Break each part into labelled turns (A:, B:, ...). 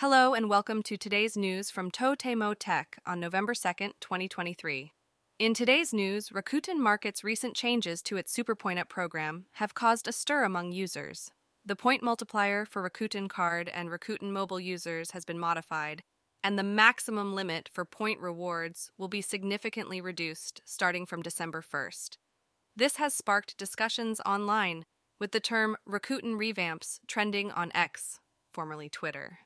A: Hello and welcome to today's news from Totemo Tech on November 2nd, 2023. In today's news, Rakuten Market's recent changes to its Super Point Up program have caused a stir among users. The point multiplier for Rakuten Card and Rakuten Mobile users has been modified, and the maximum limit for point rewards will be significantly reduced starting from December 1st. This has sparked discussions online, with the term Rakuten revamps trending on X, formerly Twitter.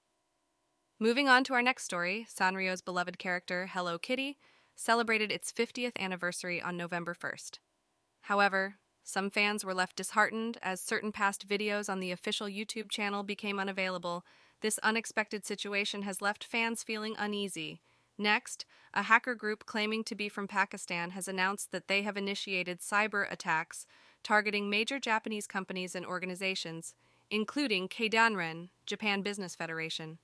A: Moving on to our next story, Sanrio's beloved character, Hello Kitty, celebrated its 50th anniversary on November 1st. However, some fans were left disheartened as certain past videos on the official YouTube channel became unavailable. This unexpected situation has left fans feeling uneasy. Next, a hacker group claiming to be from Pakistan has announced that they have initiated cyber attacks targeting major Japanese companies and organizations, including Keidanren, Japan Business Federation.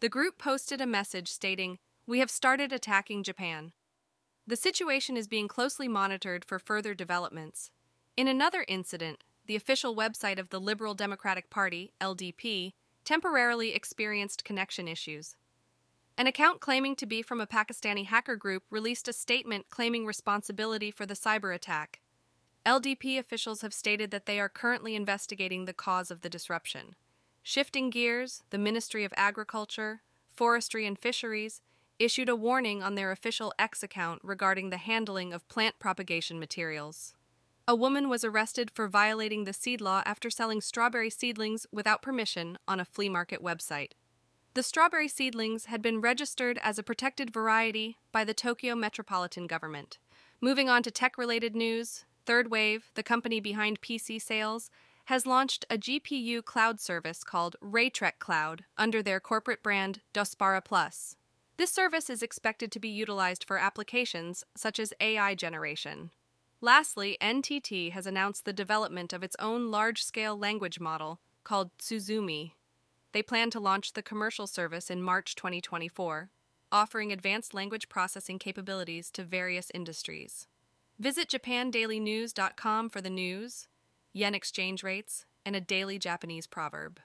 A: The group posted a message stating, We have started attacking Japan. The situation is being closely monitored for further developments. In another incident, the official website of the Liberal Democratic Party, LDP, temporarily experienced connection issues. An account claiming to be from a Pakistani hacker group released a statement claiming responsibility for the cyber attack. LDP officials have stated that they are currently investigating the cause of the disruption. Shifting gears, the Ministry of Agriculture, Forestry and Fisheries issued a warning on their official X account regarding the handling of plant propagation materials. A woman was arrested for violating the seed law after selling strawberry seedlings without permission on a flea market website. The strawberry seedlings had been registered as a protected variety by the Tokyo Metropolitan Government. Moving on to tech related news, Third Wave, the company behind PC sales, has launched a GPU cloud service called Raytrek Cloud under their corporate brand Dospara Plus. This service is expected to be utilized for applications such as AI generation. Lastly, NTT has announced the development of its own large scale language model called Tsuzumi. They plan to launch the commercial service in March 2024, offering advanced language processing capabilities to various industries. Visit japandailynews.com for the news, yen exchange rates, and a daily Japanese proverb.